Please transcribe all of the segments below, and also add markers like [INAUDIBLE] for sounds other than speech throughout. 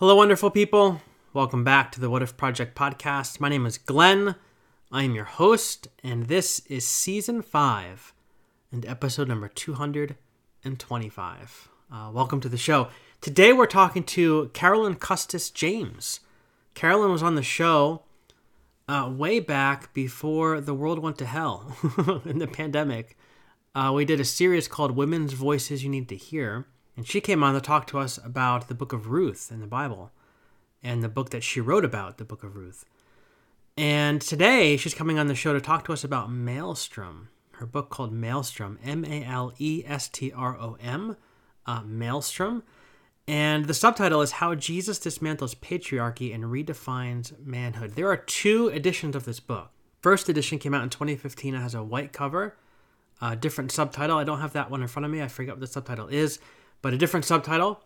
Hello, wonderful people. Welcome back to the What If Project podcast. My name is Glenn. I am your host, and this is season five and episode number 225. Uh, welcome to the show. Today we're talking to Carolyn Custis James. Carolyn was on the show uh, way back before the world went to hell [LAUGHS] in the pandemic. Uh, we did a series called Women's Voices You Need to Hear, and she came on to talk to us about the book of Ruth in the Bible and the book that she wrote about, the book of Ruth. And today she's coming on the show to talk to us about Malestrom, her book called Malestrom, M A L E S T R O M, uh, Malestrom. And the subtitle is How Jesus Dismantles Patriarchy and Redefines Manhood. There are two editions of this book. First edition came out in 2015. It has a white cover, a different subtitle. I don't have that one in front of me. I forget what the subtitle is, but a different subtitle.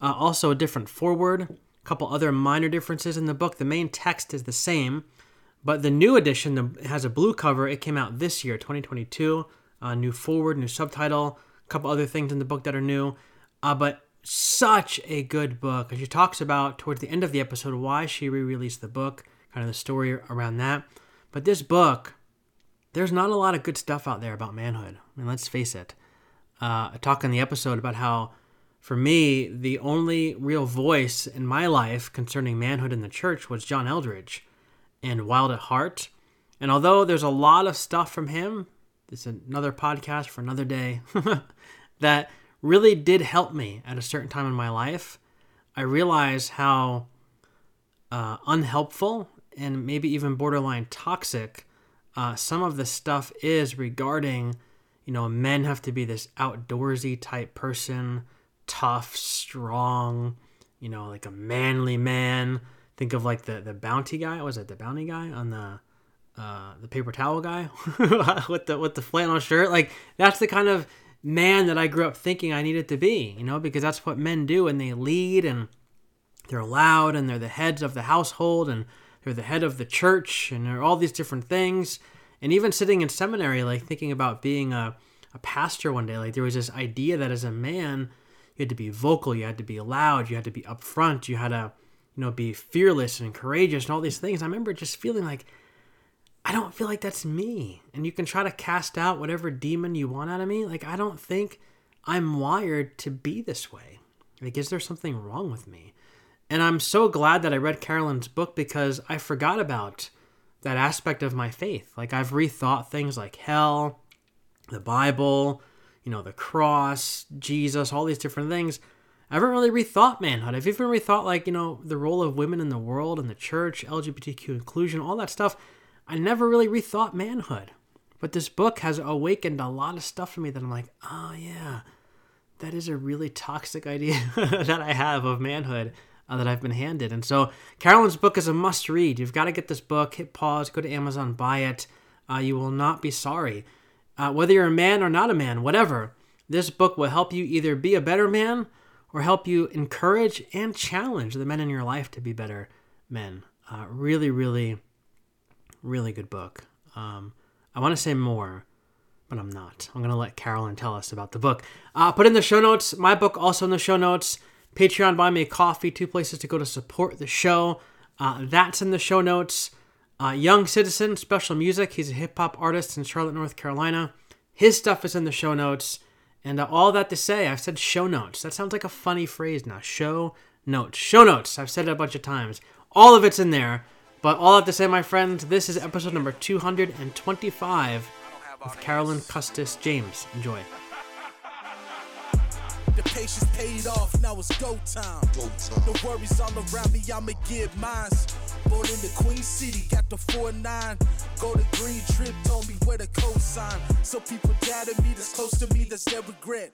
Uh, also, a different foreword. A couple other minor differences in the book. The main text is the same, but the new edition has a blue cover. It came out this year, 2022. Uh, new foreword, new subtitle. A couple other things in the book that are new. Uh, but such a good book. She talks about towards the end of the episode why she re-released the book, kind of the story around that. But this book, there's not a lot of good stuff out there about manhood. I mean, let's face it. Uh, I talk in the episode about how, for me, the only real voice in my life concerning manhood in the church was John Eldredge and Wild at Heart. And although there's a lot of stuff from him, it's another podcast for another day, [LAUGHS] that really did help me at a certain time in my life. I realized how uh, unhelpful and maybe even borderline toxic uh, some of the stuff is regarding, you know, men have to be this outdoorsy type person, tough, strong, you know, like a manly man. Think of like the the bounty guy. Was it the bounty guy on the uh, the paper towel guy [LAUGHS] with the with the flannel shirt? Like that's the kind of man that I grew up thinking I needed to be, you know, because that's what men do and they lead and they're loud and they're the heads of the household and they're the head of the church and they're all these different things. And even sitting in seminary, like thinking about being a, a pastor one day, like there was this idea that as a man, you had to be vocal, you had to be loud, you had to be upfront, you had to, you know, be fearless and courageous and all these things. I remember just feeling like, I don't feel like that's me. And you can try to cast out whatever demon you want out of me. Like, I don't think I'm wired to be this way. Like, is there something wrong with me? And I'm so glad that I read Carolyn's book because I forgot about that aspect of my faith. Like, I've rethought things like hell, the Bible, you know, the cross, Jesus, all these different things. I haven't really rethought manhood. I've even rethought, like, you know, the role of women in the world and the church, LGBTQ inclusion, all that stuff. I never really rethought manhood. But this book has awakened a lot of stuff for me that I'm like, oh, yeah, that is a really toxic idea [LAUGHS] that I have of manhood uh, that I've been handed. And so Carolyn's book is a must read. You've got to get this book, hit pause, go to Amazon, buy it. Uh, you will not be sorry. Uh, whether you're a man or not a man, whatever, this book will help you either be a better man or help you encourage and challenge the men in your life to be better men. Uh, really, really really good book. Um, I want to say more, but I'm not. I'm going to let Carolyn tell us about the book. Uh, put in the show notes. My book also in the show notes. Patreon, buy me a coffee. Two places to go to support the show. Uh, that's in the show notes. Uh, Young Citizen, special music. He's a hip hop artist in Charlotte, North Carolina. His stuff is in the show notes. And uh, all that to say, I've said show notes. That sounds like a funny phrase now. Show notes. Show notes. I've said it a bunch of times. All of it's in there. But all I have to say, my friends, this is episode number 225 with Carolyn Custis James. Enjoy. The patience paid off, now it's go time. Go time. The worries all around me, I'ma get mine. Born in the Queen City, got the 4-9. Go to Green Trip, told me where the cosign. Some people doubted me, that's close to me, that's their regret.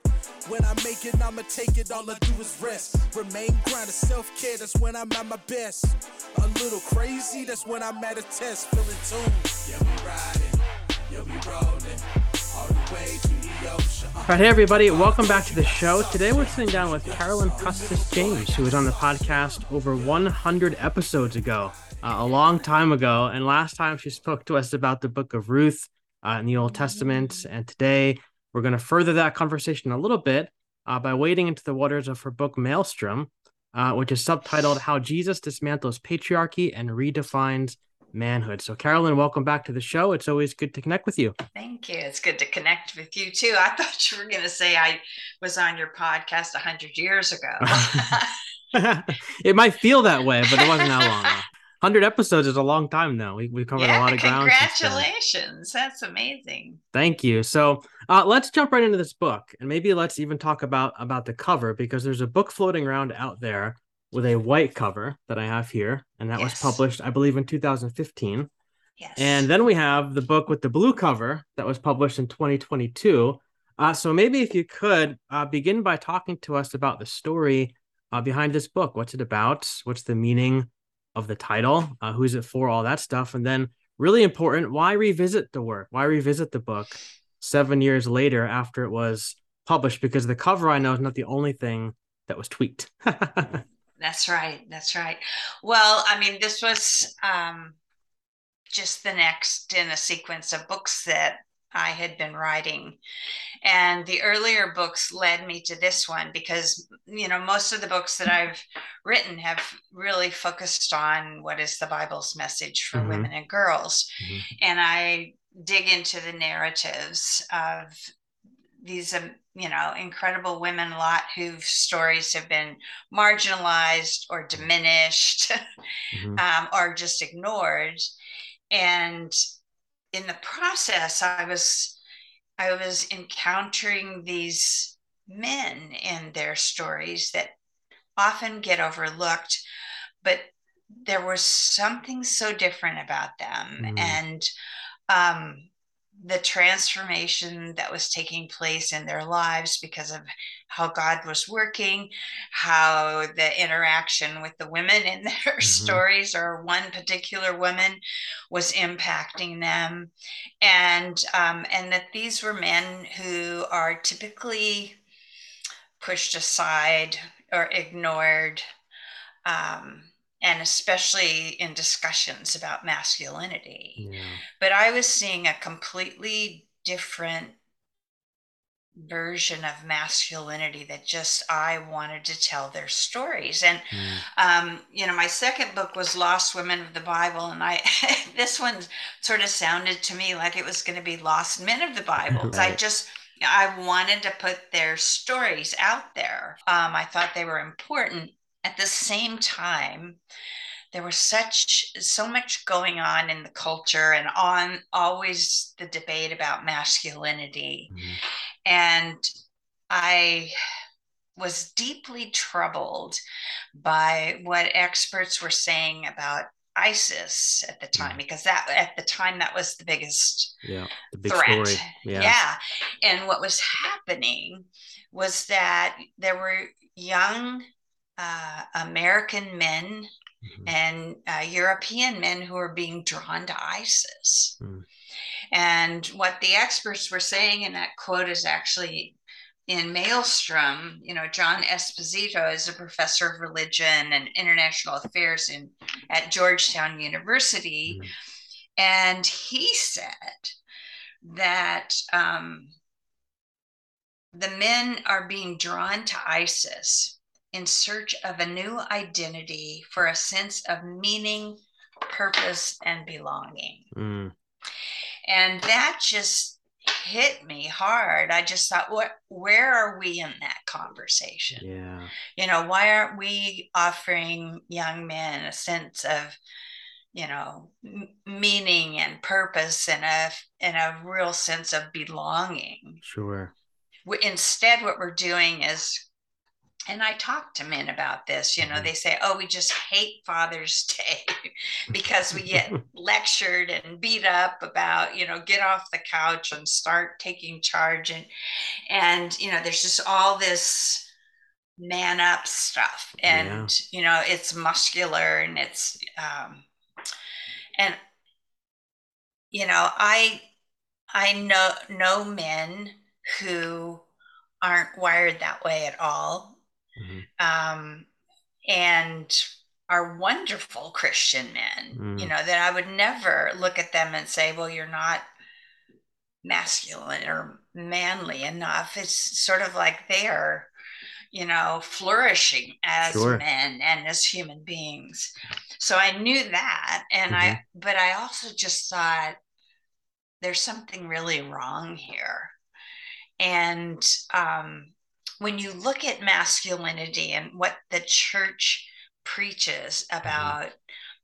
When I make it, I'ma take it, all I do is rest. Remain grinding, self-care, that's when I'm at my best. A little crazy, that's when I'm at a test, feeling tuned. Yeah, we riding, yeah, we rolling, all right, hey everybody, welcome back to the show. Today we're sitting down with Carolyn Custis James, who was on the podcast over 100 episodes ago, uh, a long time ago. And last time she spoke to us about the book of Ruth uh, in the Old Testament. And today we're going to further that conversation a little bit uh, by wading into the waters of her book Malestrom, uh, which is subtitled How Jesus Dismantles Patriarchy and Redefines Manhood. So, Carolyn, welcome back to the show. It's always good to connect with you. Thank you. It's good to connect with you too. I [LAUGHS] thought you were going to say I was on your podcast 100 years ago. [LAUGHS] [LAUGHS] it might feel that way, but it wasn't that long. 100 episodes is a long time though. We, we covered yeah, a lot of ground. Congratulations. That's amazing. Thank you. So uh, let's jump right into this book and maybe let's even talk about, about the cover because there's a book floating around out there with a white cover that I have here. And that yes. was published, I believe, in 2015. Yes. And then we have the book with the blue cover that was published in 2022. Uh, so maybe if you could uh, begin by talking to us about the story uh, behind this book. What's it about? What's the meaning of the title, uh, who's it for, all that stuff, and then really important, why revisit the work? Why revisit the book seven years later after it was published? Because the cover I know is not the only thing that was tweaked. [LAUGHS] that's right. That's right. Well, I mean, this was um, just the next in a sequence of books that I had been writing. And the earlier books led me to this one because, you know, most of the books that I've written have really focused on what is the Bible's message for mm-hmm. women and girls. Mm-hmm. And I dig into the narratives of these, um, you know, incredible women a lot whose stories have been marginalized or diminished mm-hmm. [LAUGHS] um, or just ignored. And in the process, I was I was encountering these men and their stories that often get overlooked, but there was something so different about them. Mm. And um, the transformation that was taking place in their lives because of how God was working, how the interaction with the women in [LAUGHS] their mm-hmm. stories or one particular woman was impacting them, and um, and that these were men who are typically pushed aside or ignored. Um, and especially in discussions about masculinity. Yeah. But I was seeing a completely different version of masculinity that just I wanted to tell their stories. And mm. um, you know, my second book was Lost Women of the Bible, and I [LAUGHS] this one sort of sounded to me like it was going to be Lost Men of the [LAUGHS] Bible. right. I just I wanted to put their stories out there. Um, I thought they were important at the same time there was such so much going on in the culture and on always the debate about masculinity mm-hmm. and i was deeply troubled by what experts were saying about ISIS at the time mm. because that at the time that was the biggest yeah the big threat. Story. Yeah. yeah. And what was happening was that there were young uh, American men mm-hmm. and uh, European men who are being drawn to ISIS. Mm. And what the experts were saying, and that quote is actually in Malestrom, you know, John Esposito is a professor of religion and international affairs in at Georgetown University, mm. and he said that um, the men are being drawn to ISIS in search of a new identity for a sense of meaning, purpose, and belonging. Mm. And that just hit me hard. I just thought, what where are we in that conversation? Yeah. You know, why aren't we offering young men a sense of you know m- meaning and purpose and a and a real sense of belonging sure instead what we're doing is and I talk to men about this. You know, mm-hmm. they say, "Oh, we just hate Father's [LAUGHS] Day because we get [LAUGHS] lectured and beat up about, you know, get off the couch and start taking charge." And and you know, there's just all this man up stuff, and yeah. you know, it's muscular and it's um, and you know, I I know know men who aren't wired that way at all mm-hmm. um, and are wonderful Christian men, mm. you know, that I would never look at them and say, well, you're not masculine or manly enough. It's sort of like they are, you know, flourishing as Sure. men and as human beings. So I knew that. And Mhm. I, but I also just thought there's something really wrong here. And um, when you look at masculinity and what the church preaches about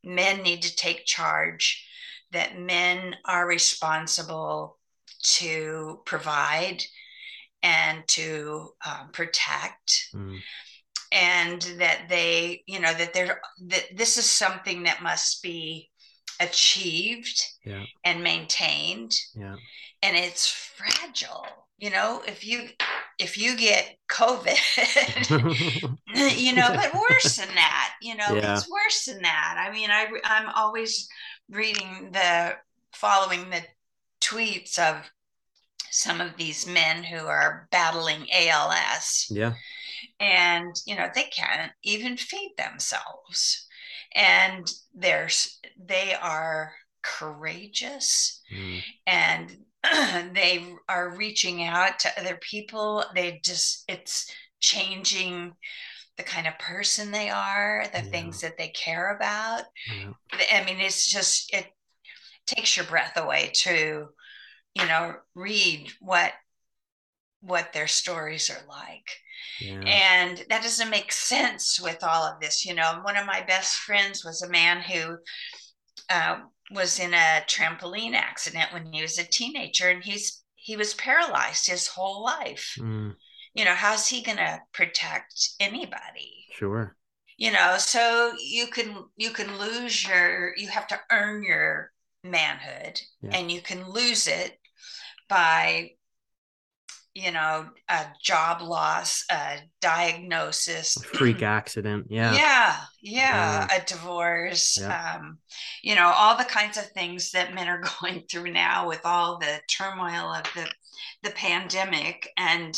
men need to take charge, that men are responsible to provide and to um, protect Mm. and that they you know that they're that this is something that must be achieved Yeah. and maintained Yeah. and it's fragile you know if you if you get covid [LAUGHS] you know but worse than that you know Yeah. it's worse than that i mean i i'm always reading the following the tweets of some of these men who are battling als yeah. and you know they can't even feed themselves and there's they are courageous Mm. and [CLEARS THROAT] they are reaching out to other people they just it's changing the kind of person they are the Yeah. things that they care about Yeah. i mean it's just it takes your breath away to you know read what what their stories are like Yeah. and that doesn't make sense with all of this you know one of my best friends was a man who uh, was in a trampoline accident when he was a teenager and he's he was paralyzed his whole life Mm. you know how's he going to protect anybody Sure. you know so you can you can lose your you have to earn your manhood Yeah. and you can lose it by you know a job loss a diagnosis Freak accident. Yeah. yeah yeah a divorce Yeah. um you know all the kinds of things that men are [LAUGHS] going through now with all the turmoil of the the pandemic and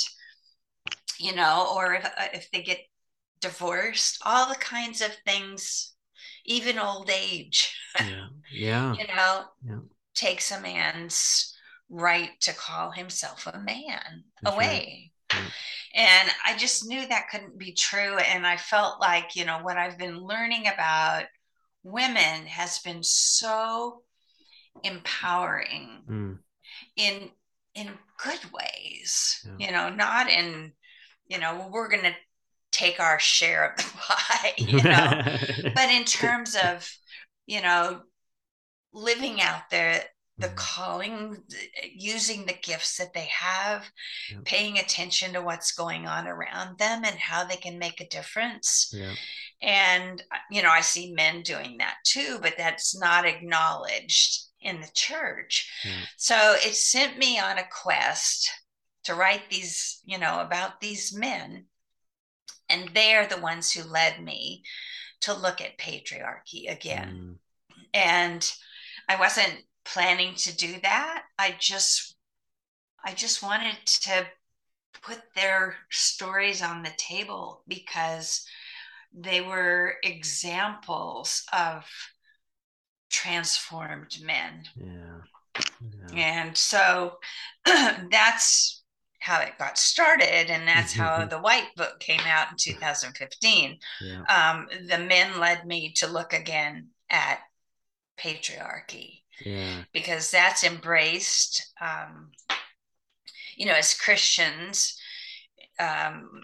you know or if, uh, if they get divorced all the kinds of things even old age [LAUGHS] Yeah. Yeah. you know Yeah. takes a man's right to call himself a man That's right. away Yeah. and i just knew that couldn't be true and i felt like you know what i've been learning about women has been so empowering Mm. in in good ways Yeah. you know not in you know we're going to take our share of the [LAUGHS] pie you [LAUGHS] know but in [LAUGHS] terms of you know living out their the calling using the gifts that they have Yeah. paying attention to what's going on around them and how they can make a difference yeah. and uh, you know i see men doing that too but that's not acknowledged in the church Yeah. so it sent me on a quest to write these you know about these men and they're the ones who led me to look at patriarchy again Mm. and i wasn't planning to do that i just i just wanted to put their stories on the table because they were examples of transformed men Yeah. Yeah. and so [CLEARS THROAT] that's how it got started and that's how [LAUGHS] the white book came out in 2015 Yeah. um, the men led me to look again at patriarchy Yeah. because that's embraced um, you know as christians um,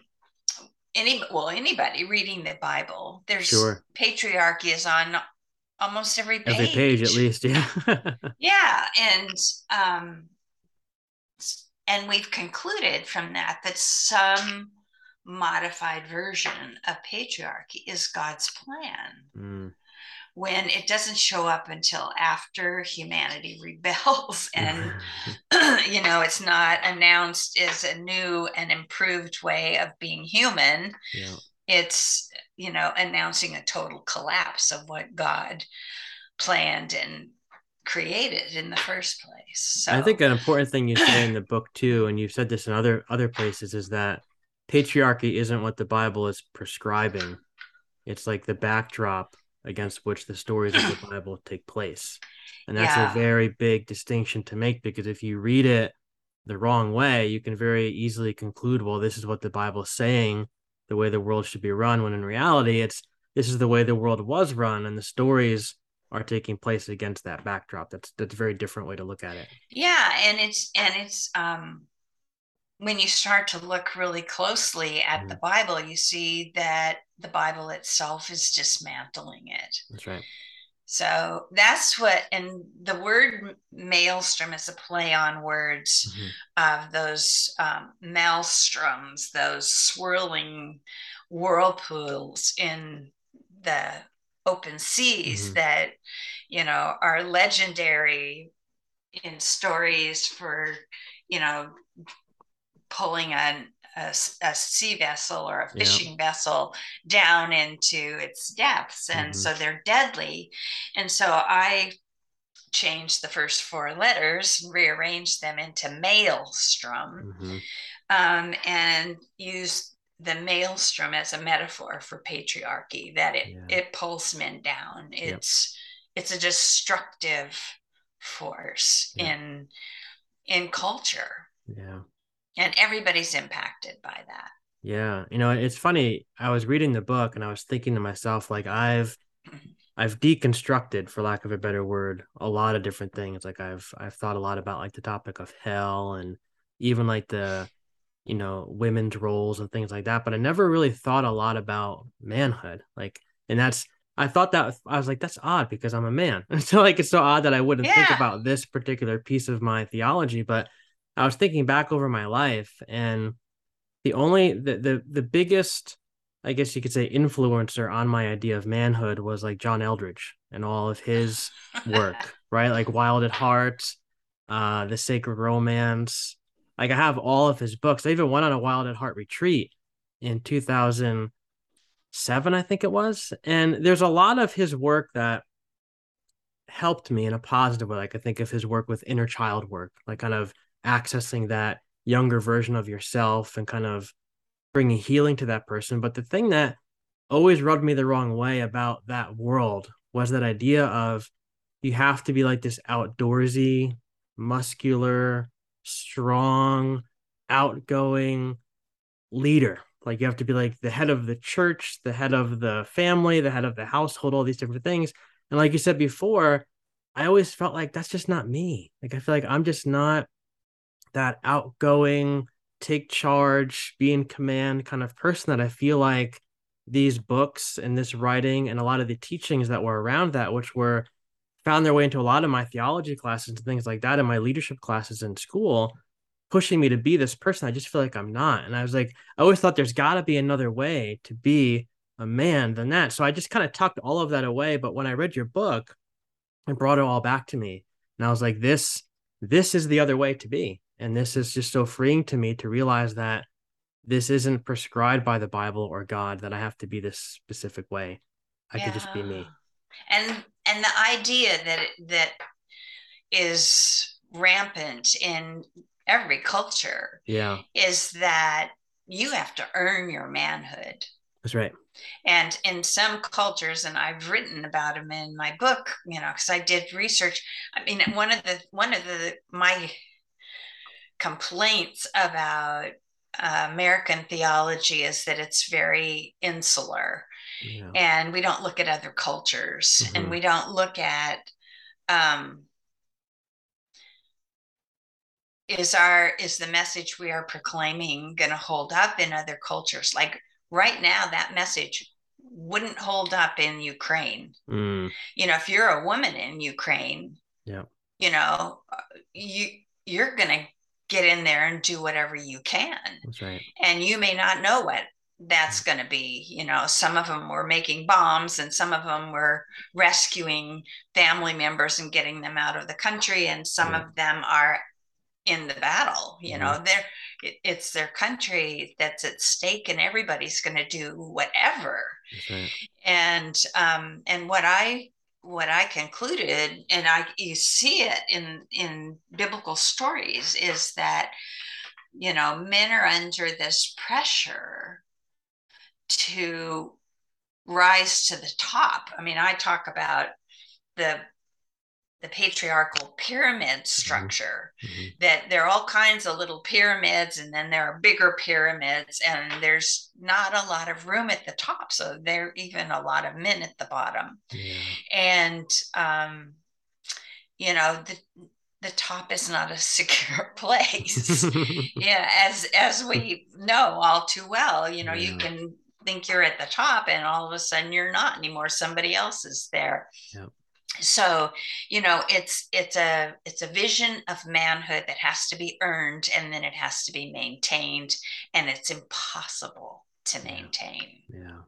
any well anybody reading the bible there's Sure. patriarchy is on almost every page Every page at least. Yeah. [LAUGHS] yeah and um and we've concluded from that that some modified version of patriarchy is god's plan Mm. When it doesn't show up until after humanity [LAUGHS] rebels [LAUGHS] and [CLEARS THROAT] you know it's not announced as a new and improved way of being human yeah. it's you know announcing a total collapse of what god planned and created in the first place so I think an important thing you say in the book too, and you've said this in other other places, is that patriarchy isn't what the Bible is prescribing. It's like the backdrop against which the stories of the [LAUGHS] Bible take place. And that's Yeah. a very big distinction to make because if you read it the wrong way, you can very easily conclude, well, this is what the Bible is saying. the way the world should be run when in reality it's this is the way the world was run and the stories are taking place against that backdrop that's that's a very different way to look at it yeah and it's and it's um when you start to look really closely at mm-hmm. the bible you see that the bible itself is dismantling it that's right so that's what, and the word malestrom is a play on words mm-hmm. of those um, maelstroms, those swirling whirlpools in the open seas mm-hmm. that, you know, are legendary in stories for, you know, pulling an a, a sea vessel or a fishing yeah. vessel down into its depths. And mm-hmm. so they're deadly. And so I changed the first four letters, and rearranged them into malestrom, mm-hmm. um, and used the maelstrom as a metaphor for patriarchy that it yeah. it pulls men down it's yep. it's a destructive force in in culture yeah and everybody's impacted by that. Yeah you know it's funny i was reading the book and i was thinking to myself like i've mm-hmm. i've deconstructed for lack of a better word a lot of different things. Like i've i've thought a lot about like the topic of hell and even like the you know women's roles and things like that but i never really thought a lot about manhood. Like and that's i thought that i was like that's odd because i'm a man. [LAUGHS] So like it's so odd that i wouldn't yeah. think about this particular piece of my theology but I was thinking back over my life, and the only the the the biggest, I guess you could say, influencer on my idea of manhood was like John Eldredge and all of his work, [LAUGHS] right? Like Wild at Heart, uh, The Sacred Romance. Like I have all of his books. I even went on a Wild at Heart retreat in 2007, I think it was. And there's a lot of his work that helped me in a positive way. Like I think of his work with inner child work, like kind of accessing that younger version of yourself and kind of bringing healing to that person. But the thing that always rubbed me the wrong way about that world was that idea of you have to be like this outdoorsy, muscular, strong, outgoing leader. Like you have to be like the head of the church, the head of the family, the head of the household, all these different things. And like you said before, I always felt like that's just not me. Like I feel like I'm just not that outgoing, take charge, be in command kind of person that I feel like these books and this writing and a lot of the teachings that were around that, which were found their way into a lot of my theology classes and things like that, and my leadership classes in school, pushing me to be this person. I just feel like I'm not. And I was like, I always thought there's got to be another way to be a man than that. So I just kind of tucked all of that away. But when I read your book, it brought it all back to me. And I was like, this, this is the other way to be. And this is just so freeing to me to realize that this isn't prescribed by the Bible or God that I have to be this specific way. I yeah. could just be me. And and the idea that that is rampant in every culture yeah is that you have to earn your manhood that's right and in some cultures and i've written about them in my book you know because i did research i mean one of the one of the my complaints about uh, American theology is that it's very insular. Yeah. And we don't look at other cultures mm-hmm. and we don't look at um, is our is the message we are proclaiming going to hold up in other cultures like right now that message wouldn't hold up in ukraine mm. you know if you're a woman in ukraine yeah you know uh, you you're going to get in there and do whatever you can. That's right. And you may not know what that's going to be. You know, some of them were making bombs and some of them were rescuing family members and getting them out of the country. And some yeah. of them are in the battle. You mm-hmm. know, they're, it, it's their country that's at stake and everybody's going to do whatever. Right. And, um, and what I what I concluded, and I you see it in in biblical stories, is that you know men are under this pressure to rise to the top. I mean, I talk about the the patriarchal pyramid mm-hmm. structure mm-hmm. that there are all kinds of little pyramids and then there are bigger pyramids and there's not a lot of room at the top so there are even a lot of men at the bottom yeah. and um, you know the the top is not a [LAUGHS] secure place [LAUGHS] yeah as as we know all too well you know yeah. you can think you're at the top and all of a sudden you're not anymore somebody else is there yep. So you know it's it's a it's a vision of manhood that has to be earned and then it has to be maintained and it's impossible to maintain yeah,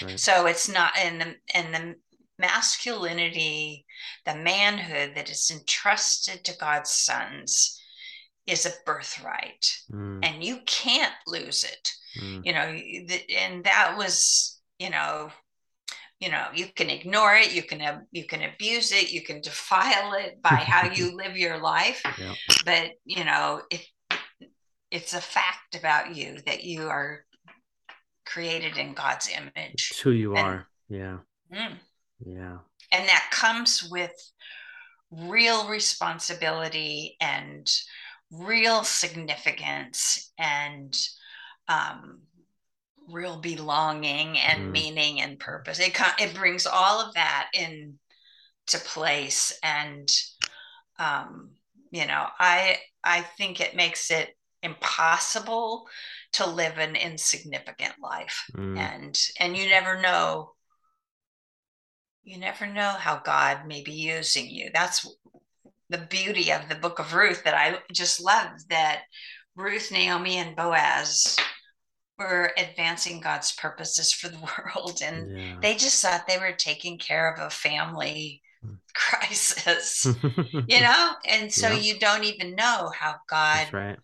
yeah. Right. so it's not and the and the masculinity, the manhood that is entrusted to God's sons is a birthright mm. and you can't lose it. Mm. You know, and that was, you know, you know, you can ignore it, you can you can abuse it, you can defile it by how [LAUGHS] you live your life. Yeah. But, you know, it it's a fact about you that you are created in God's image. It's who you and, are. Yeah. Mm, yeah. And that comes with real responsibility and real significance and um, real belonging and mm. meaning and purpose. It it brings all of that in to place, and um, you know, I I think it makes it impossible to live an insignificant life, mm. and and you never know you never know how God may be using you. That's the beauty of the book of Ruth that I just love that Ruth, Naomi, and Boaz were advancing God's purposes for the [LAUGHS] world. And yeah. they just thought they were taking care of a family hmm. [LAUGHS] crisis, [LAUGHS] you know? And so yeah. you don't even know how God right.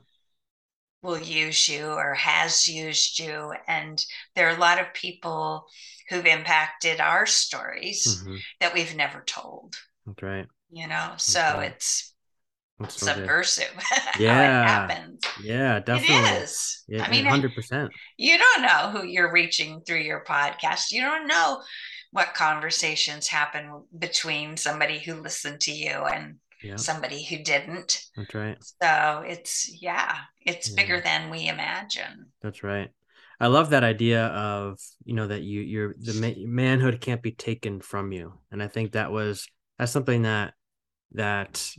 will use you or has used you. And there are a lot of people who've impacted our stories mm-hmm. that we've never told. That's right. You know, so right. it's That's subversive. [LAUGHS] yeah. happens. Yeah, definitely. It is. Yeah, I mean, 100%. You don't know who you're reaching through your podcast. You don't know what conversations happen between somebody who listened to you and yeah. somebody who didn't. That's right. So it's, yeah, it's Yeah. bigger than we imagine. That's right. I love that idea of you know that you your the ma- manhood can't be taken from you, and I think that was that's something that that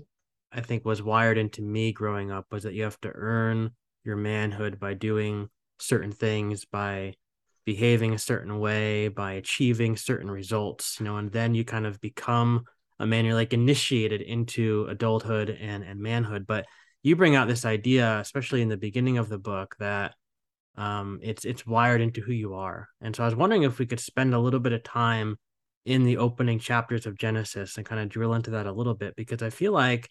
I think was wired into me growing up was that you have to earn your manhood by doing certain things, by behaving a certain way, by achieving certain results, you know, and then you kind of become a man. You're like initiated into adulthood and and manhood, but you bring out this idea, especially in the beginning of the book, that um, it's it's wired into who you are. And so I was wondering if we could spend a little bit of time in the opening chapters of Genesis and kind of drill into that a little bit because I feel like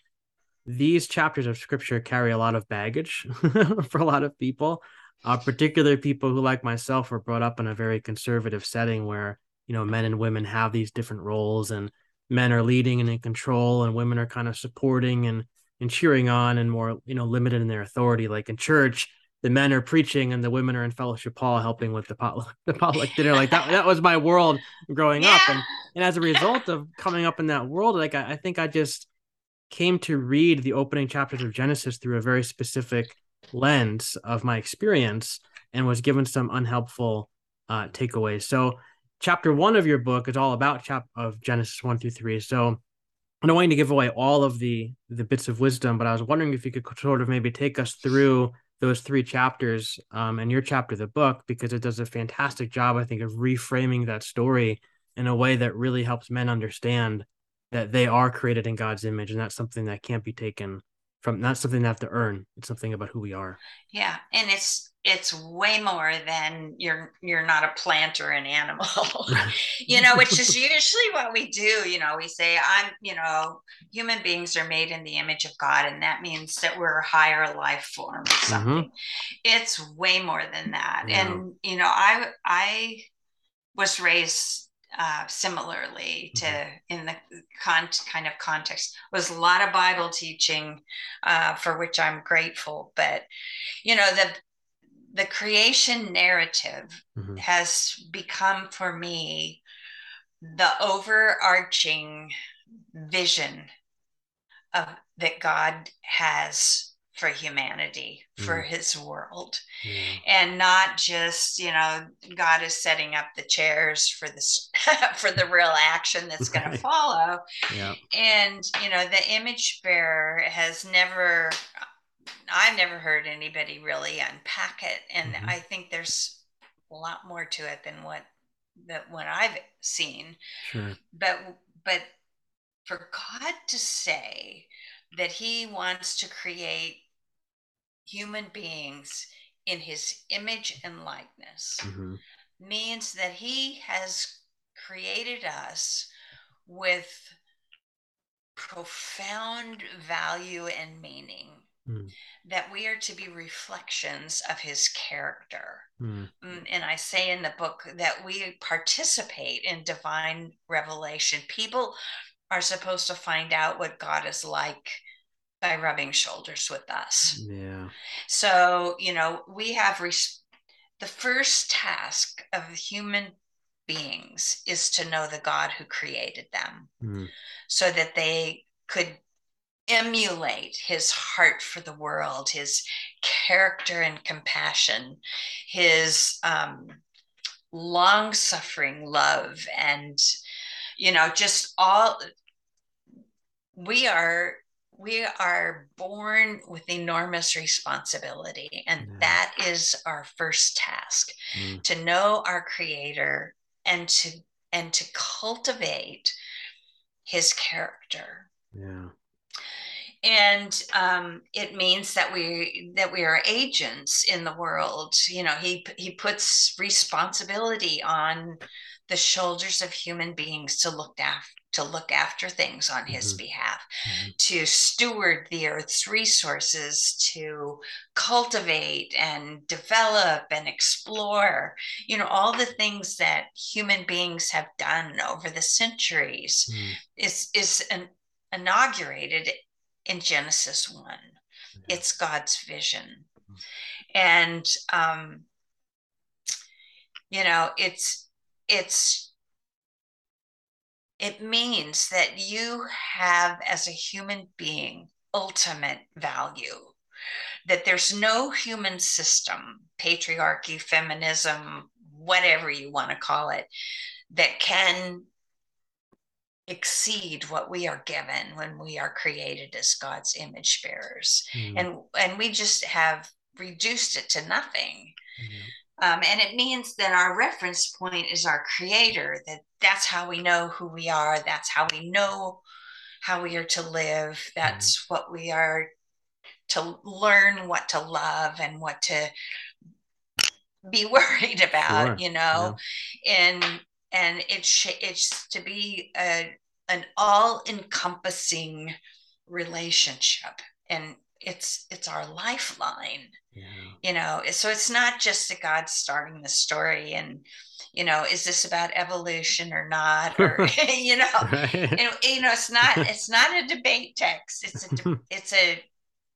these chapters of scripture carry a lot of baggage [LAUGHS] for a lot of people, uh, particularly people who, like myself, were brought up in a very conservative setting where you know men and women have these different roles and men are leading and in control and women are kind of supporting and and cheering on and more you know limited in their authority. Like in church the men are preaching and the women are in fellowship hall helping with the potluck [LAUGHS] the potluck dinner. Like that that was my world growing yeah. up and and as a result of coming up in that world like I, I, think i just came to read the opening chapters of genesis through a very specific lens of my experience and was given some unhelpful uh, takeaways. So chapter one of your book is all about chap of genesis one through three. So I don't want you to give away all of the the bits of wisdom, but I was wondering if you could sort of maybe take us through those three chapters um, and your chapter of the book because it does a fantastic job, I think, of reframing that story in a way that really helps men understand that they are created in God's image, and that's something that can't be taken from. Not something they have to earn. It's something about who we are. Yeah, and it's it's way more than you're you're not a plant or an animal [LAUGHS] you know which is [LAUGHS] usually what we do you know we say i'm you know human beings are made in the image of god and that means that we're a higher life form or mm-hmm. something mm-hmm. it's way more than that yeah. and you know i i was raised uh, similarly to mm-hmm. in the con- kind of context was a lot of bible teaching uh, for which i'm grateful but you know the the creation narrative mm-hmm. has become for me the overarching vision of that God has for humanity, for mm. his world. Yeah. And not just, you know, God is setting up the chairs for this [LAUGHS] for the real action that's going to follow. Yeah. And, you know, the image bearer has never I've never heard anybody really unpack it. And mm-hmm. I think there's a lot more to it than what that what I've seen. Sure. But but for God to say that he wants to create human beings in his image and likeness mm-hmm. means that he has created us with profound value and meaning mm. that we are to be reflections of his character mm. and i say in the book that we participate in divine revelation people are supposed to find out what god is like by rubbing shoulders with us. Yeah. So, you know, we have res- the first task of human beings is to know the God who created them mm. so that they could emulate his heart for the world, his character and compassion, his um, long suffering love, and, you know, just all. We are we are born with enormous responsibility and yeah. that is our first task mm. to know our creator and to and to cultivate his character yeah and um, it means that we that we are agents in the world you know he he puts responsibility on the shoulders of human beings to look after to look after things on his mm-hmm. behalf, mm-hmm. to steward the earth's resources, to cultivate and develop and explore, you know, all the things that human beings have done over the centuries mm. is, is an, inaugurated in Genesis 1. Yeah. It's God's vision. Mm. And, um, you know, it's, it's it means that you have, as a human being, ultimate value. That there's no human system, patriarchy, feminism, whatever you want to call it, that can exceed what we are given when we are created as God's image bearers. Mm. And and we just have reduced it to nothing. Mm. Um, and it means that our reference point is our creator, that that's how we know who we are. That's how we know how we are to live. That's mm-hmm. what we are to learn what to love and what to be [LAUGHS] worried about, sure. you know, yeah. and, and it's, it's to be a, an all encompassing relationship. And it's, it's our lifeline yeah. You know, so it's not just that God starting the story and, you know, is this about evolution or not? Or [LAUGHS] [LAUGHS] you know, right. and, you know, it's not [LAUGHS] it's not a debate text. It's a it's a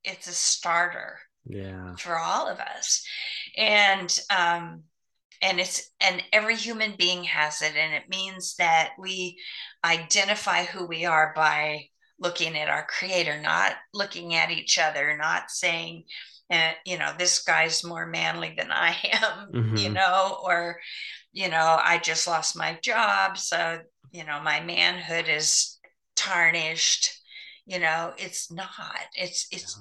it's a starter. Yeah. For all of us. And um and it's and every human being has it and it means that we identify who we are by looking at our creator not looking at each other not saying and you know this guy's more manly than i am [LAUGHS] mm-hmm. you know or you know i just lost my job so you know my manhood is tarnished you know it's not it's it's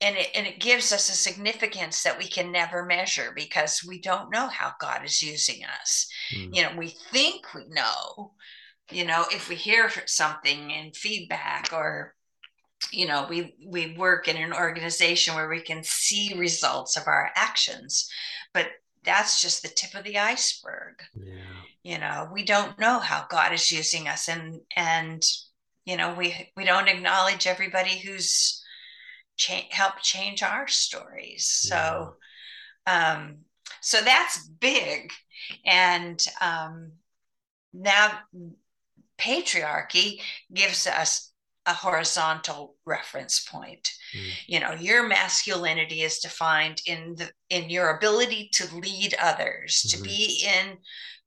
yeah. and it and it gives us a significance that we can never measure because we don't know how god is using us mm. you know we think we know you know if we hear something in feedback or you know we we work in an organization where we can see results of our actions but that's just the tip of the iceberg yeah. you know we don't know how god is using us and and you know we we don't acknowledge everybody who's cha- helped change our stories yeah. so um so that's big and um now patriarchy gives us a horizontal reference point. Mm. You know, your masculinity is defined in the in your ability to lead others, mm-hmm. to be in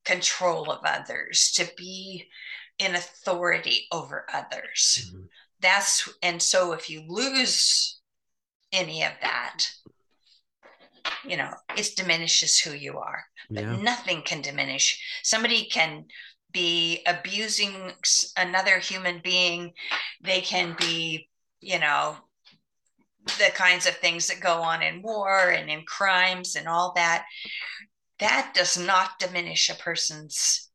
control of others, to be in authority over others. Mm-hmm. that's and so if you lose any of that you know it diminishes who you are but Yeah. nothing can diminish somebody can be abusing another human being they can be you know the kinds of things that go on in war and in crimes and all that that does not diminish a person's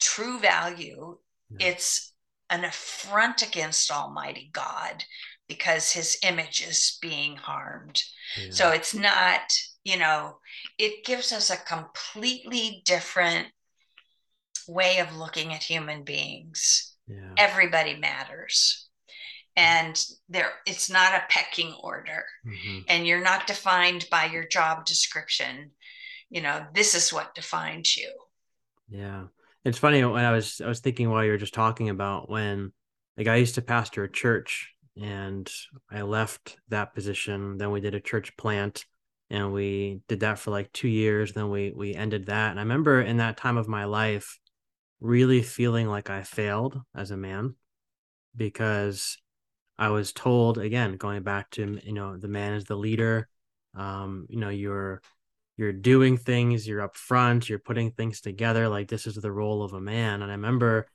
true value No. it's an affront against almighty god because his image is being harmed Yeah. so it's not, you know, it gives us a completely different way of looking at human beings. yeah. Everybody matters. And there it's not a pecking order. Mhm. And you're not defined by your job description. You know, this is what defines you. Yeah. It's funny when I was I was thinking while you were just talking about when like I used to pastor a church and I left that position, then we did a church plant and we did that for like 2 years, then we we ended that. And I remember in that time of my life really feeling like I failed as a man because I was told again going back to you know the man is the leader um you know you're you're doing things you're up front you're putting things together like this is the role of a man. And i remember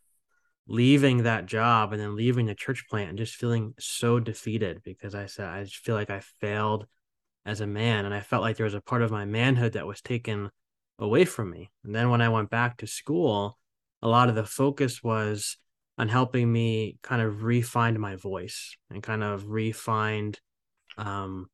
leaving that job and then leaving the church plant and just feeling so defeated because i said i just feel like i failed as a man. And i felt like there was a part of my manhood that was taken away from me. And then when i went back to school a lot of the focus was on helping me kind of refine my voice and kind of refine um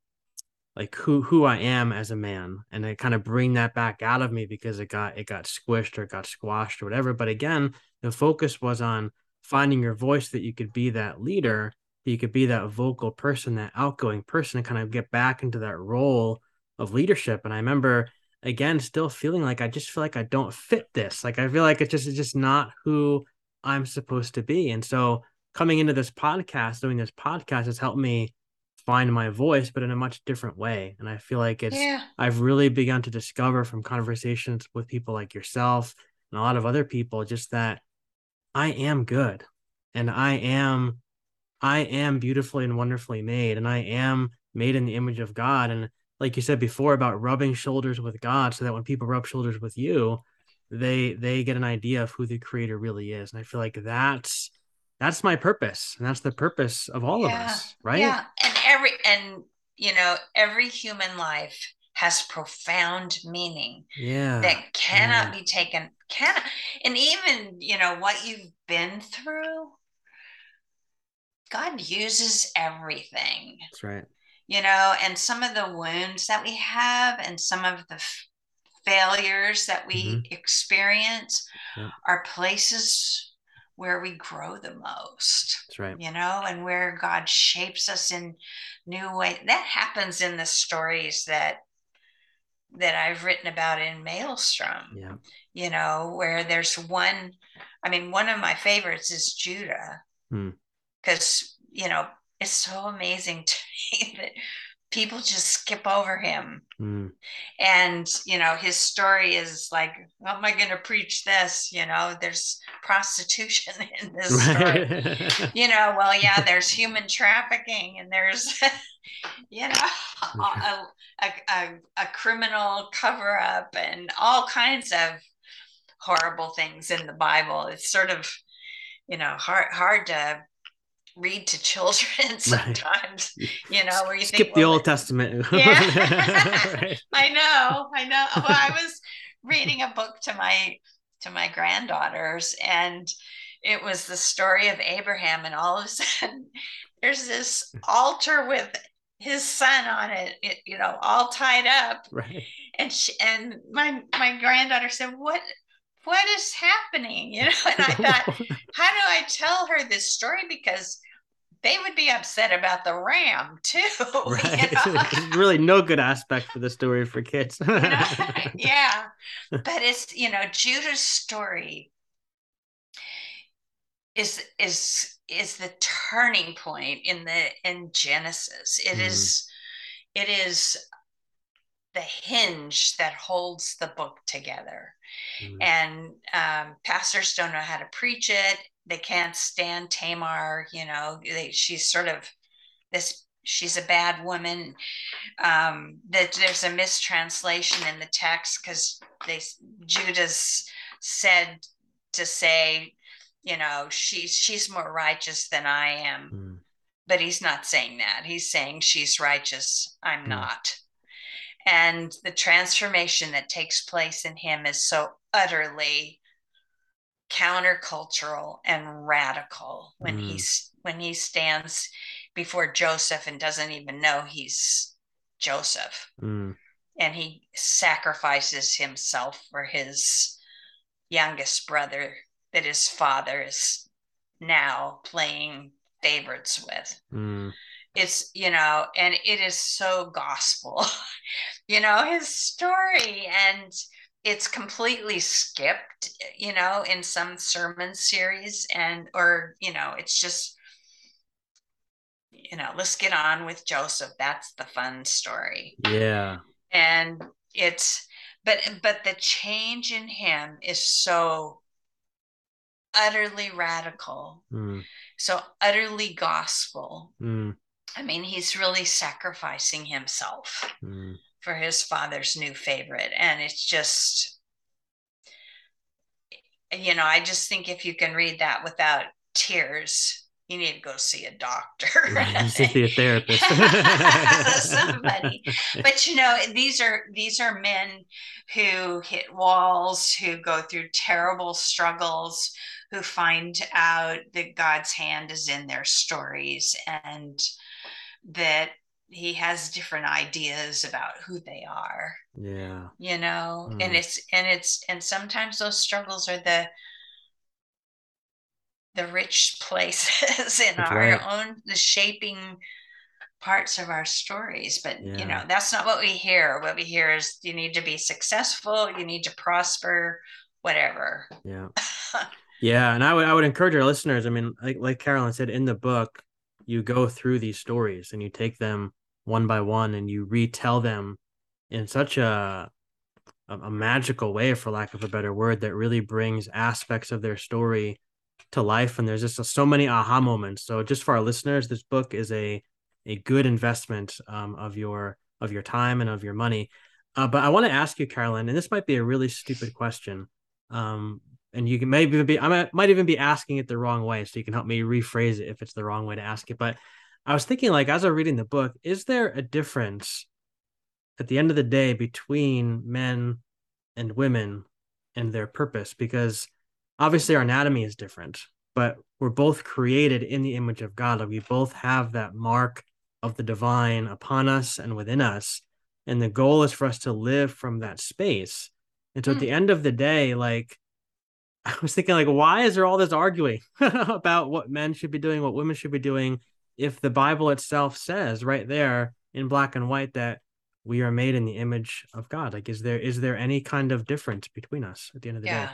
like who who I am as a man. And I kind of bring that back out of me because it got it got squished or it got squashed or whatever. But again the focus was on finding your voice that you could be that leader that you could be that vocal person that outgoing person and kind of get back into that role of leadership. And I remember again still feeling like I just feel like I don't fit this. Like I feel like it's just it's just not who I'm supposed to be. And so coming into this podcast doing this podcast has helped me find my voice but in a much different way. And i feel like it's yeah. i've really begun to discover from conversations with people like yourself and a lot of other people just that i am good. And i am i am beautifully and wonderfully made. And i am made in the image of god. And like you said before about rubbing shoulders with god so that when people rub shoulders with you they they get an idea of who the creator really is and i feel like that's that's my purpose and that's the purpose of all of us right Yeah. And every and you know, every human life has profound meaning. yeah that cannot yeah. be taken cannot and even you know what you've been through god uses everything that's right you know and some of the wounds that we have and some of the f- failures that we experience Yeah. are places where we grow the most that's right you know, and where God shapes us in new ways. That happens in the stories that that I've written about in Malestrom, yeah you know, where there's one, I mean, one of my favorites is Judah. Hmm. Because, you know, it's so amazing to [LAUGHS] me that people just skip over him. Mm, And, you know, his story is like, how am I going to preach this? You know, there's prostitution [LAUGHS] in this story right [LAUGHS] you know well yeah there's human trafficking and there's you know a, a, a, a criminal cover up and all kinds of horrible things in the bible it's sort of you know hard hard to read to children [LAUGHS] [LAUGHS] sometimes you know where you skip think the well, old testament [LAUGHS] Yeah. right. I know, I know. Well, I was reading a book to my to my granddaughters, and it was the story of Abraham, and all of a sudden, there's this altar with his son on it, it you know, all tied up, right and she, and my my granddaughter said, "What?" What is happening? You know, and I thought, how do I tell her this story? Because they would be upset about the ram too. [LAUGHS] you right [LAUGHS] know? Really no good aspect for the story for kids [LAUGHS] You know? yeah but it's you know judah's story is is is the turning point in the in genesis It Mhm. is, it is the hinge that holds the book together Mm, and um, pastors don't know how to preach it they can't stand Tamar. You know, they, she's sort of this. She's a bad woman. Um, that there's a mistranslation in the text because they Judas said to say, you know, she's she's more righteous than I am. Mm. But he's not saying that. He's saying she's righteous. I'm mm. not. And the transformation that takes place in him is so utterly countercultural and radical when mm. he's when he stands before Joseph and doesn't even know he's Joseph. Mm. And he sacrifices himself for his youngest brother that his father is now playing favorites with. Mm. It's, you know, and it is so gospel, [LAUGHS] you know, his story. And it's completely skipped, you know, in some sermon series. And, or, you know, it's just, you know, let's get on with Joseph. That's the fun story. Yeah. And it's, but, but the change in him is so utterly radical, mm. so utterly gospel. Mm. I mean, he's really sacrificing himself mm. For his father's new favorite. And it's just, you know, I just think if you can read that without tears, you need to go see a doctor. [LAUGHS] see a therapist. [LAUGHS] [LAUGHS] Somebody. But you know, these are these are men who hit walls, who go through terrible struggles, who find out that God's hand is in their stories and that he has different ideas about who they are. Yeah. You know, mm. and it's and it's and sometimes those struggles are the the rich [LAUGHS] places in that's our right. own the shaping parts of our stories but yeah. you know that's not what we hear what we hear is you need to be successful you need to prosper whatever yeah [LAUGHS] Yeah, and I would I would encourage our listeners. I mean, like like Carolyn said in the book, you go through these stories and you take them one by one and you retell them in such a a, magical way, for lack of a better word, that really brings aspects of their story to life. And there's just so many aha moments. So just for our listeners, this book is a a good investment um, of your of your time and of your money. Uh, but I want to ask you, Carolyn, and this might be a really stupid question, um, and you can maybe be I might, might even be asking it the wrong way, so you can help me rephrase it if it's the wrong way to ask it. But I was thinking, like, as I'm reading the book, is there a difference at the end of the day between men and women and their purpose? Because obviously our anatomy is different, but we're both created in the image of God. Like we both have that mark of the divine upon us and within us. And the goal is for us to live from that space. And so mm. at hmm. the end of the day, like [LAUGHS] I was thinking, like, why is there all this arguing [LAUGHS] about what men should be doing, what women should be doing, if the Bible itself says right there in black and white that we are made in the image of God? Like, is there is there any kind of difference between us at the end of the yeah. day?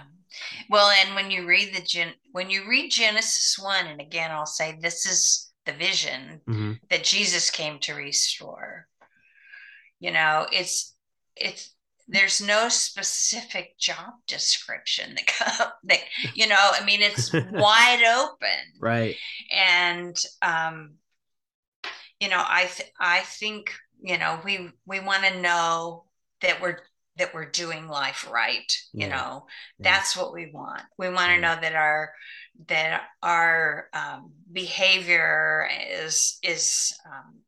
Well, and when you read the gen when you read Genesis one, and again, I'll say this is the vision mm-hmm. that Jesus came to restore. You know, it's it's there's no specific job description that, come [LAUGHS] that you know i mean it's [LAUGHS] wide open right and um you know i th- i think you know we we want to know that we're that we're doing life right you yeah. know yeah. that's what we want we want to yeah. know that our that our um, behavior is is um,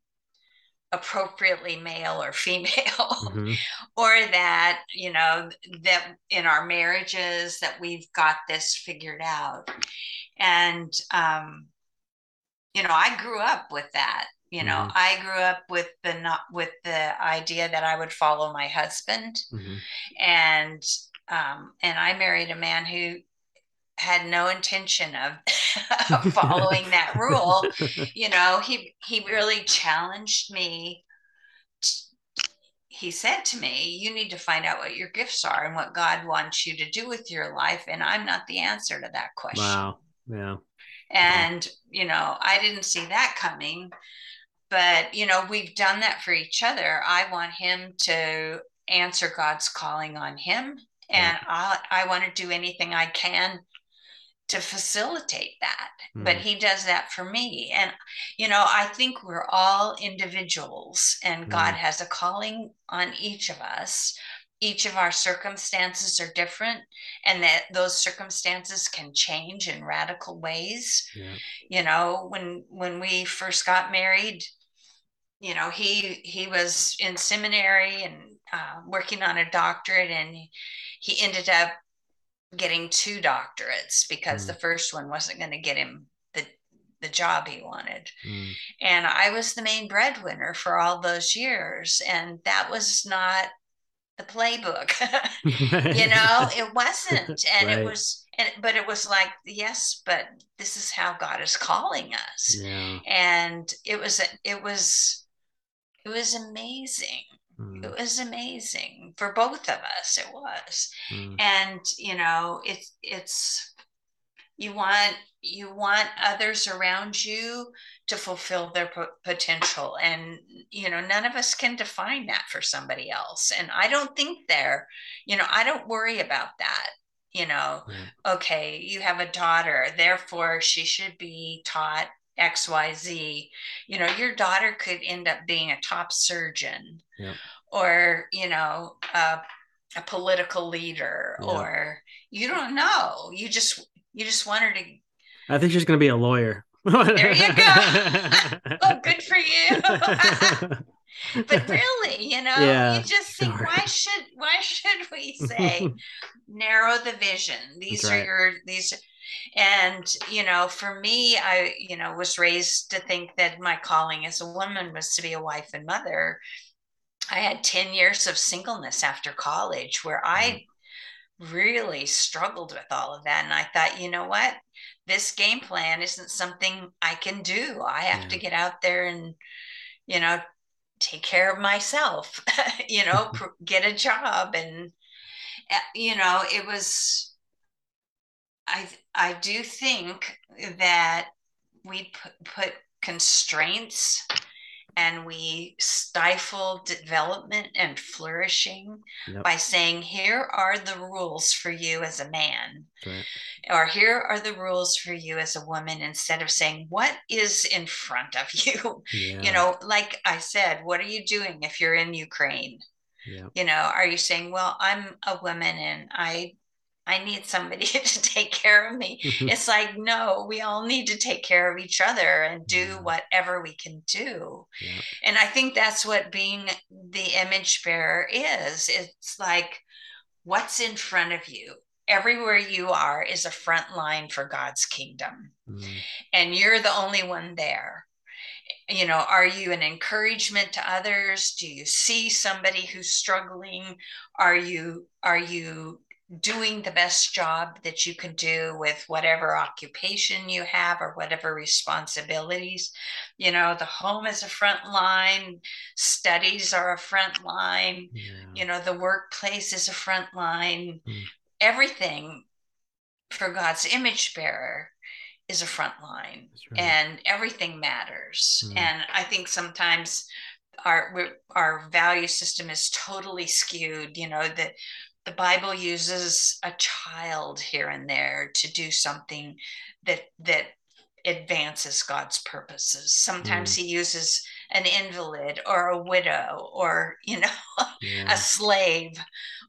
appropriately male or female [LAUGHS] mm-hmm. or that you know that in our marriages that we've got this figured out and um you know i grew up with that you know mm-hmm. i grew up with the not with the idea that i would follow my husband mm-hmm. and um and i married a man who had no intention of, of [LAUGHS] following that rule. [LAUGHS] You know, he he really challenged me. He said to me, "You need to find out what your gifts are and what God wants you to do with your life." And I'm not the answer to that question. Wow. Yeah. And wow. you know, I didn't see that coming. But you know, we've done that for each other. I want him to answer God's calling on him and I, I want to do anything I can to facilitate that mm. but he does that for me and you know i think we're all individuals and mm. god has a calling on each of us each of our circumstances are different and that those circumstances can change in radical ways yeah. you know when when we first got married you know he he was in seminary and uh, working on a doctorate and he ended up getting two doctorates because mm. the first one wasn't going to get him the the job he wanted. Mm. And I was the main breadwinner for all those years and that was not the playbook. [LAUGHS] you [LAUGHS] know, it wasn't and right. it was and but it was like yes, but this is how God is calling us. Yeah. And it was it was it was amazing Mm. It was amazing for both of us. It was, mm. and you know, it's it's you want you want others around you to fulfill their po- potential and you know none of us can define that for somebody else and i don't think they're you know i don't worry about that you know yeah. okay you have a daughter therefore she should be taught xyz you know your daughter could end up being a top surgeon yeah. or you know a, a political leader yeah. or you don't know you just you just want her to i think she's going to be a lawyer [LAUGHS] there you go [LAUGHS] oh good for you [LAUGHS] but really you know yeah, you just think sure. why should why should we say narrow the vision these That's are right. your these and, you know, for me, I, you know, was raised to think that my calling as a woman was to be a wife and mother. I had 10 years of singleness after college where I mm-hmm. really struggled with all of that. And I thought, you know what? This game plan isn't something I can do. I have yeah. to get out there and, you know, take care of myself, [LAUGHS] you know, [LAUGHS] get a job. And, eh, you know, it was, I I do think that we put, put constraints and we stifle development and flourishing yep. by saying here are the rules for you as a man right. or here are the rules for you as a woman instead of saying what is in front of you [LAUGHS] yeah. you know like i said what are you doing if you're in ukraine yeah. you know are you saying well i'm a woman and i I need somebody [LAUGHS] to take care of me. it's like, no, we all need to take care of each other and do whatever we can do. Yeah. And I think that's what being the image bearer is. It's like, what's in front of you? Everywhere you are is a front line for God's kingdom. Mm. And you're the only one there you know are you an encouragement to others do you see somebody who's struggling are you are you doing the best job that you can do with whatever occupation you have or whatever responsibilities. You know, the home is a front line, studies are a front line, yeah. you know, the workplace is a front line. Mm. Everything for God's image bearer is a front line right. and everything matters. Mm. And I think sometimes our our value system is totally skewed you know that the Bible uses a child here and there to do something that that advances God's purposes. Sometimes mm. he uses an invalid or a widow or you know [LAUGHS] yeah. a slave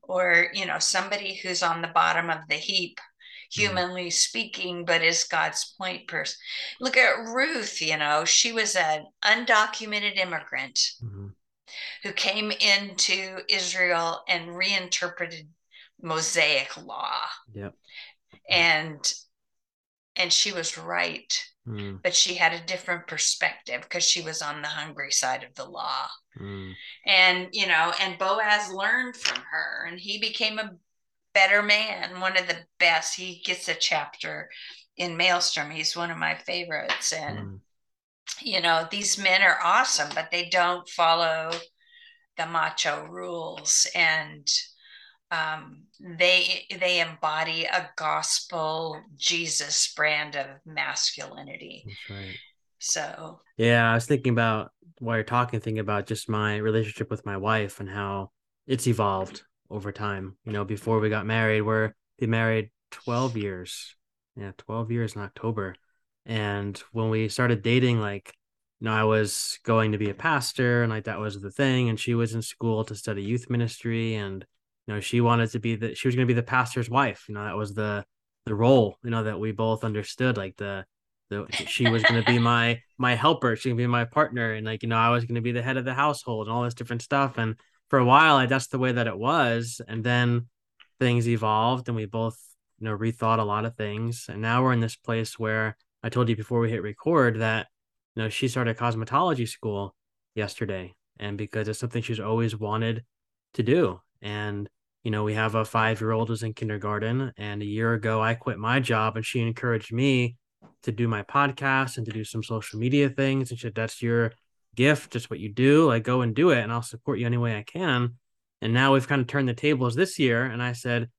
or you know somebody who's on the bottom of the heap mm. humanly mm. speaking but is God's point person. Look at Ruth, you know, she was an undocumented immigrant. Mm-hmm who came into Israel and reinterpreted Mosaic law. Yep. And and she was right. Mm. But she had a different perspective because she was on the hungry side of the law. Mm. And, you know, and Boaz learned from her and he became a better man, one of the best. He gets a chapter in Malestrom. He's one of my favorites. And, mm. You know, these men are awesome, but they don't follow the macho rules and um, they they embody a gospel Jesus brand of masculinity. That's right. So yeah, I was thinking about while you're talking, thinking about just my relationship with my wife and how it's evolved over time. You know, before we got married, we're been married 12 years Yeah, 12 years in October. And when we started dating, like, you know, I was going to be a pastor and like that was the thing. And she was in school to study youth ministry. And, you know, she wanted to be the, she was going to be the pastor's wife. You know, that was the, the role, you know, that we both understood. Like the, the she was going to be my, my helper. She can be my partner. And like, you know, I was going to be the head of the household and all this different stuff. And for a while, I, that's the way that it was. And then things evolved and we both, you know, rethought a lot of things. And now we're in this place where I told you before we hit record that, you know, she started cosmetology school yesterday. And because it's something she's always wanted to do. And, you know, we have a five year old who's in kindergarten. And a year ago, I quit my job and she encouraged me to do my podcast and to do some social media things. And she said, That's your gift. Just what you do. Like, go and do it. And I'll support you any way I can. And now we've kind of turned the tables this year. And I said,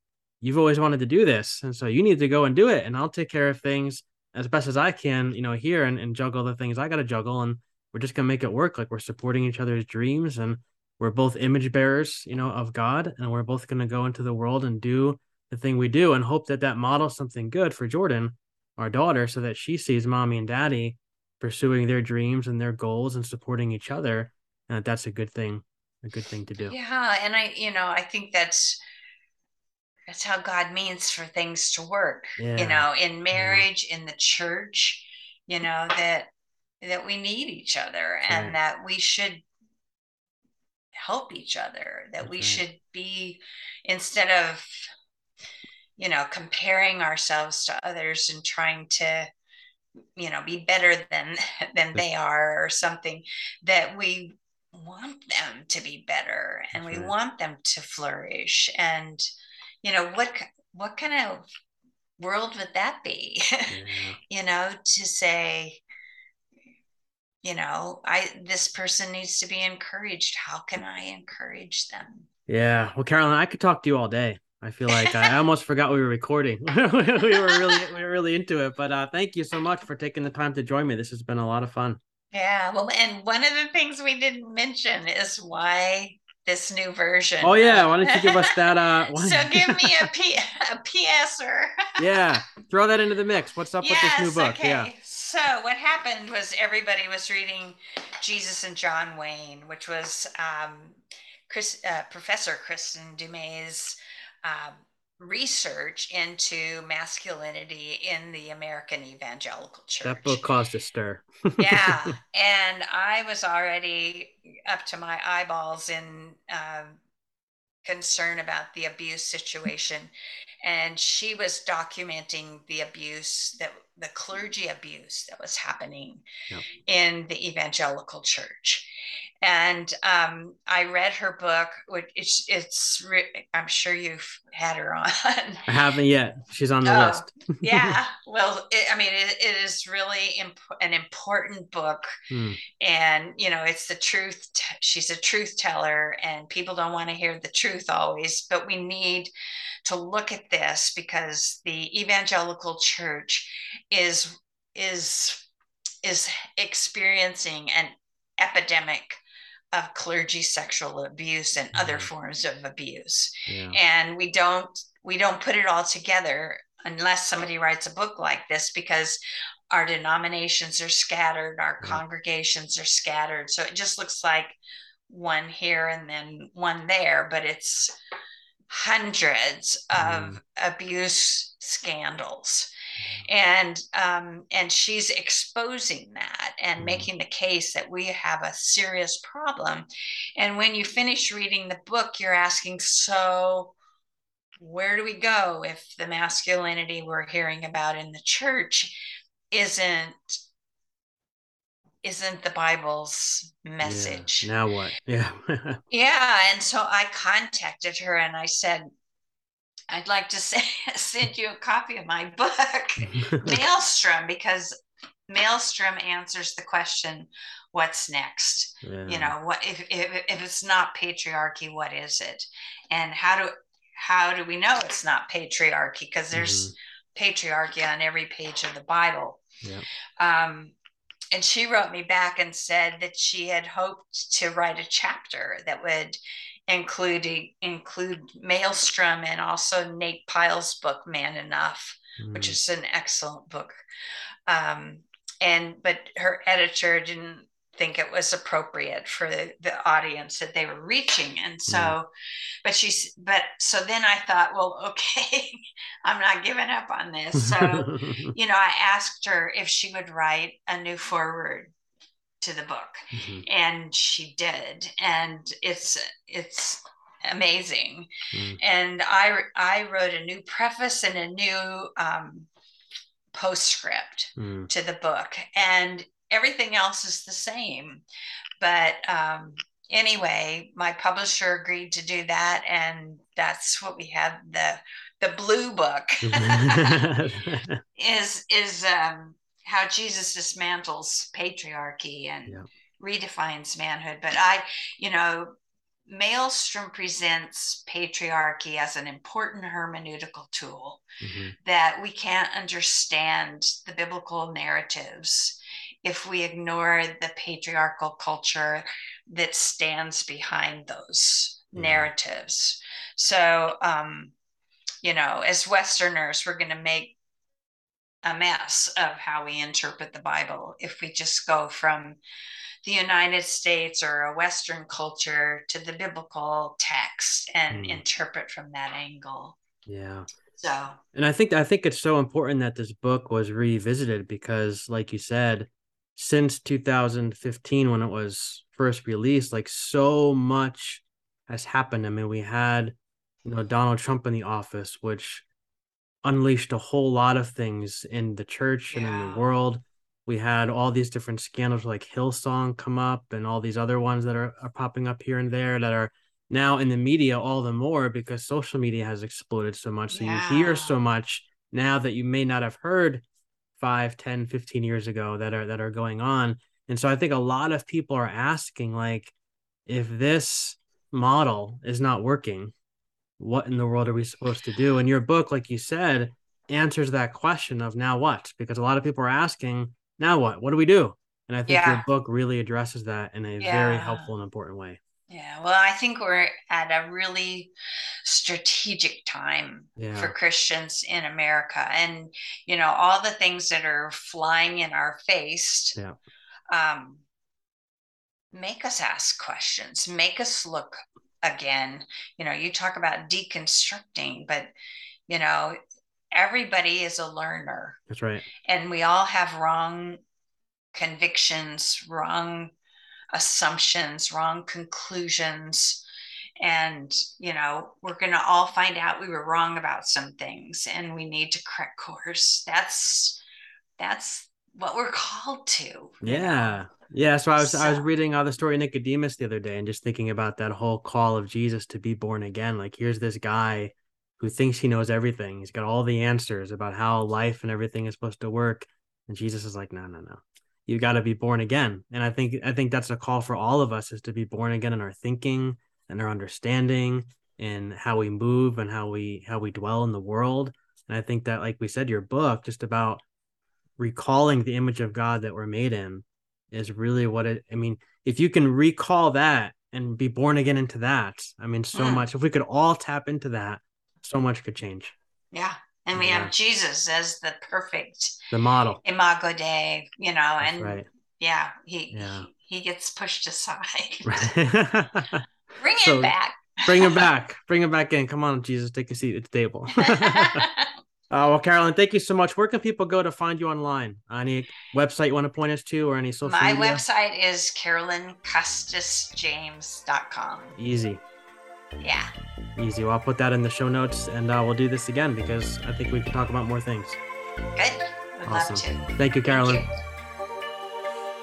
You've always wanted to do this. And so you need to go and do it. And I'll take care of things as best as I can, you know, here and, and juggle the things I got to juggle. And we're just going to make it work. Like we're supporting each other's dreams and we're both image bearers, you know, of God. And we're both going to go into the world and do the thing we do and hope that that models something good for Jordan, our daughter, so that she sees mommy and daddy pursuing their dreams and their goals and supporting each other. And that that's a good thing, a good thing to do. Yeah. And I, you know, I think that's, that's how God means for things to work. Yeah. You know, in marriage, yeah. in the church, you know, that that we need each other and right. that we should help each other, that we should be instead of you know, comparing ourselves to others and trying to you know be better than [LAUGHS] than they are or something that we want them to be better and That's we right. want them to flourish and you know what what kind of world would that be? [LAUGHS] Yeah. you know to say you know i this person needs to be encouraged. How can i encourage them? Yeah. Well carolyn i could talk to you all day. I feel like i almost forgot we were recording. [LAUGHS] We were really we were really into it but uh thank you so much for taking the time to join me. This has been a lot of fun. Yeah. Well and one of the things we didn't mention is why this new version. Oh yeah, why don't you give us [LAUGHS] that? Uh, so give me a [LAUGHS] P a PSer. [LAUGHS] yeah, throw that into the mix. What's up yes, with this new book? Okay. Yeah. So what happened was everybody was reading Jesus and John Wayne, which was um, Chris, uh, Professor Kristin Du Mez's uh, research into masculinity in the American Evangelical Church. That book caused a stir. yeah, [LAUGHS] and I was already up to my eyeballs in uh, concern about the abuse situation, and she was documenting the abuse that the clergy abuse that was happening yep. in the evangelical church and um, I read her book. Which it's it's I'm sure you've had her on. I haven't yet. She's on the oh, list. [LAUGHS] yeah. Well, it, I mean, it, it is really imp- an important book, hmm. and you know, it's the truth. T- she's a truth teller, and people don't want to hear the truth always, but we need to look at this because the evangelical church is is is experiencing an epidemic of clergy sexual abuse and other mm-hmm. forms of abuse yeah. and we don't we don't put it all together unless somebody writes a book like this because our denominations are scattered our congregations are scattered so it just looks like one here and then one there but it's hundreds mm. of abuse scandals and um, and she's exposing that and mm-hmm. making the case that we have a serious problem and when you finish reading the book you're asking so where do we go if the masculinity we're hearing about in the church isn't isn't the Bible's message. Yeah. Now what? Yeah. [LAUGHS] yeah. And so I contacted her and I said, I'd like to [LAUGHS] say, send you a copy of my book, [LAUGHS] Malestrom, because Malestrom answers the question, what's next? Yeah. You know, what if, if, if it's not patriarchy, what is it? And how do how do we know it's not patriarchy? Because there's mm-hmm. patriarchy on every page of the Bible. Yeah. Um, and she wrote me back and said that she had hoped to write a chapter that would including include Malestrom and also Nate Pyle's book Man Enough. mm. which is an excellent book. Um, and but her editor didn't think it was appropriate for the, the audience that they were reaching and so mm. but she's but so then i thought well [LAUGHS] okay i'm not giving up on this so [LAUGHS] you know i asked her if she would write a new foreword to the book mm-hmm. and she did and it's it's amazing mm. and i i wrote a new preface and a new um, postscript mm. to the book and everything else is the same but um, anyway my publisher agreed to do that and that's what we have the the blue book [LAUGHS] [LAUGHS] is is um, how jesus dismantles patriarchy and yeah. redefines manhood but i you know Malestrom presents patriarchy as an important hermeneutical tool mm-hmm. that we can't understand the biblical narratives if we ignore the patriarchal culture that stands behind those mm-hmm. narratives. So, um, you know, as Westerners, we're going to make a mess of how we interpret the Bible if we just go from the United States or a Western culture to the biblical text and mm. interpret from that angle. Yeah. So, and I think I think it's so important that this book was revisited because, like you said, since 2015 when it was first released, like so much has happened. I mean, we had you know Donald Trump in the office, which unleashed a whole lot of things in the church and in the world we had all these different scandals like Hillsong come up and all these other ones that are, are popping up here and there that are now in the media all the more because social media has exploded so much. So yeah. you hear so much now that you may not have heard 5, 10, 15 years ago that are that are going on. And so I think a lot of people are asking like if this model is not working, what in the world are we supposed to do? And your book, like you said, answers that question of now what? Because a lot of people are asking, now what? What do we do? And I think yeah. your book really addresses that in a yeah. very helpful and important way. Yeah, well, I think we're at a really strategic time yeah. for Christians in America. And, you know, all the things that are flying in our face yeah. um, make us ask questions, make us look again. You know, you talk about deconstructing, but, you know, everybody is a learner. That's right. And we all have wrong convictions, wrong assumptions, wrong conclusions. And, you know, we're going to all find out we were wrong about some things and we need to correct course. That's, that's what we're called to. Yeah. Know? Yeah. So I was, so, I was reading uh, the story of Nicodemus the other day and just thinking about that whole call of Jesus to be born again. Like, here's this guy who thinks he knows everything. He's got all the answers about how life and everything is supposed to work. And Jesus is like, no, no, no. You got to be born again. And I think I think that's a call for all of us is to be born again in our thinking and our understanding and how we move and how we how we dwell in the world. And I think that like we said your book just about recalling the image of God that we're made in is really what it I mean, if you can recall that and be born again into that, I mean so mm. much. If we could all tap into that, so much could change. Yeah. And we yeah. have Jesus as the perfect the model imago Dei, you know, That's and right. yeah, he, yeah. he he gets pushed aside. [LAUGHS] [LAUGHS] bring so, him back. bring him [LAUGHS] back. Bring him back in. Come on, Jesus, take a seat at the table. Uh, well, Carolyn, thank you so much. Where can people go to find you online? Any website you want to point us to or any social My media? website is carolyncustisjames.com. Easy. Yeah. Easy. Well, I'll put that in the show notes and uh, we'll do this again because I think we can talk about more things. Good. Would awesome. love to. Thank you, Carolyn. Thank you.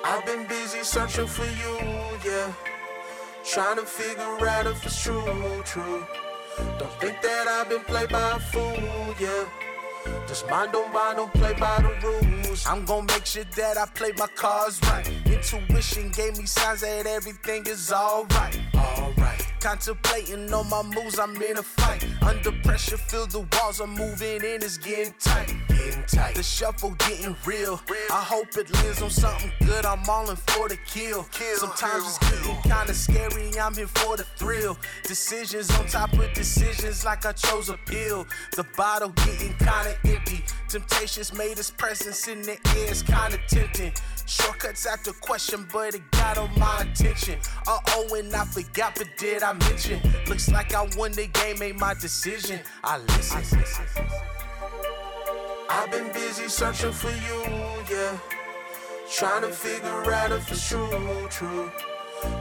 I've been busy searching for you, yeah. Trying to figure out if it's true, true. Don't think that I've been played by a fool, yeah. Just mind don't buy, don't play by the rules. I'm gonna make sure that I play my cards right. Intuition gave me signs that everything is alright, alright. Contemplating on my moves, I'm in a fight. Under pressure, feel the walls are moving and it's getting tight. Getting tight. The shuffle getting real. I hope it lands on something good. I'm all in for the kill. kill Sometimes it's getting kinda scary. I'm here for the thrill. Decisions on top of decisions, like I chose a pill. The bottle getting kinda empty. Temptations made its presence in the air. It's kinda tempting. Shortcuts after question, but it got on my attention. Uh oh, and I forgot, but did I mention? Looks like I won the game, made my decision. I listen. I've been busy searching for you, yeah. Trying to figure out if it's true, true.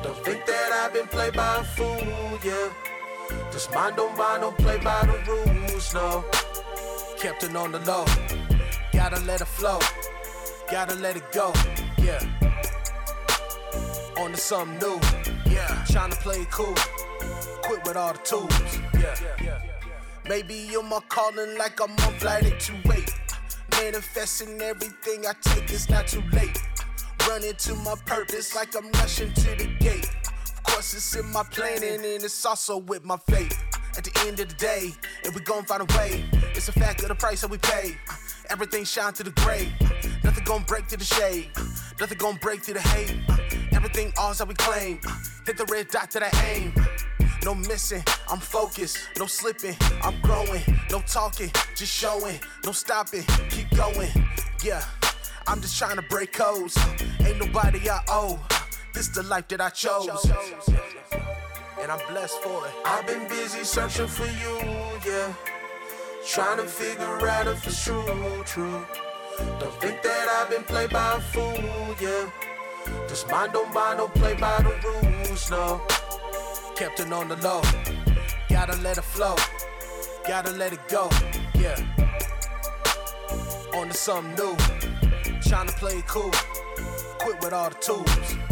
Don't think that I've been played by a fool, yeah. Just mind don't mind, don't play by the rules, no. Kept it on the low, gotta let it flow, gotta let it go, yeah. On to something new, yeah. Trying to play cool, quit with all the tools, yeah. Maybe you're my calling like I'm on flight 828. Manifesting everything I take, it's not too late. Running to my purpose like I'm rushing to the gate. Of course, it's in my planning and it's also with my faith. At the end of the day, if we gon' find a way, it's a fact of the price that we pay. Everything shine to the gray. Nothing gon' break to the shade. Nothing gon' break through the hate. Everything ours that we claim. Hit the red dot to the aim. No missing, I'm focused, no slipping, I'm growing, no talking, just showing, no stopping, keep going. Yeah, I'm just trying to break codes. Ain't nobody I owe. This the life that I chose. And I'm blessed for it. I've been busy searching for you, yeah. Trying to figure out if it's true, true. Don't think that I've been played by a fool, yeah. Just mind don't mind, don't play by the rules, no. Kept it on the low. Gotta let it flow. Gotta let it go. Yeah. On to something new. Trying to play it cool. Quit with all the tools.